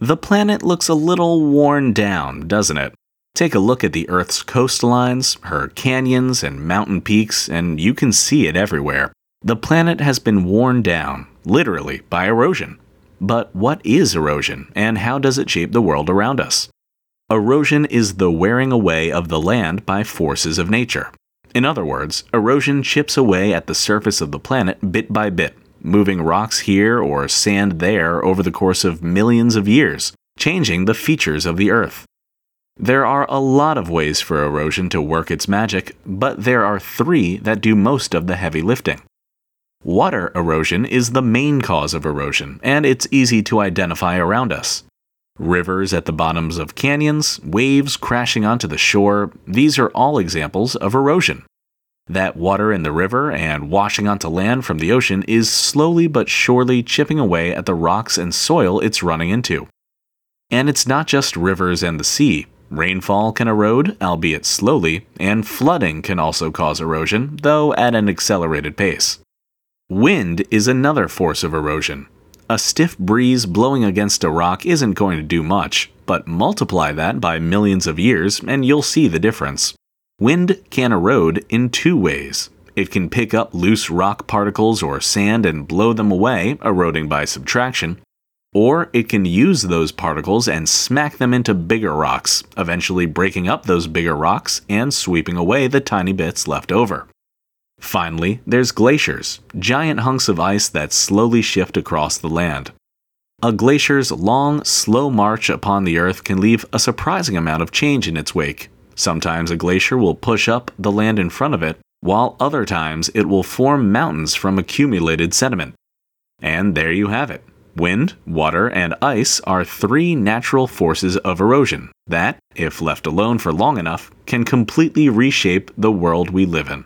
The planet looks a little worn down, doesn't it? Take a look at the Earth's coastlines, her canyons, and mountain peaks, and you can see it everywhere. The planet has been worn down, literally, by erosion. But what is erosion, and how does it shape the world around us? Erosion is the wearing away of the land by forces of nature. In other words, erosion chips away at the surface of the planet bit by bit, moving rocks here or sand there over the course of millions of years, changing the features of the Earth. There are a lot of ways for erosion to work its magic, but there are three that do most of the heavy lifting. Water erosion is the main cause of erosion, and it's easy to identify around us. Rivers at the bottoms of canyons, waves crashing onto the shore, these are all examples of erosion. That water in the river and washing onto land from the ocean is slowly but surely chipping away at the rocks and soil it's running into. And it's not just rivers and the sea. Rainfall can erode, albeit slowly, and flooding can also cause erosion, though at an accelerated pace. Wind is another force of erosion. A stiff breeze blowing against a rock isn't going to do much, but multiply that by millions of years and you'll see the difference. Wind can erode in two ways. It can pick up loose rock particles or sand and blow them away, eroding by subtraction, or it can use those particles and smack them into bigger rocks, eventually breaking up those bigger rocks and sweeping away the tiny bits left over. Finally, there's glaciers, giant hunks of ice that slowly shift across the land. A glacier's long, slow march upon the Earth can leave a surprising amount of change in its wake. Sometimes a glacier will push up the land in front of it, while other times it will form mountains from accumulated sediment. And there you have it. Wind, water, and ice are three natural forces of erosion that, if left alone for long enough, can completely reshape the world we live in.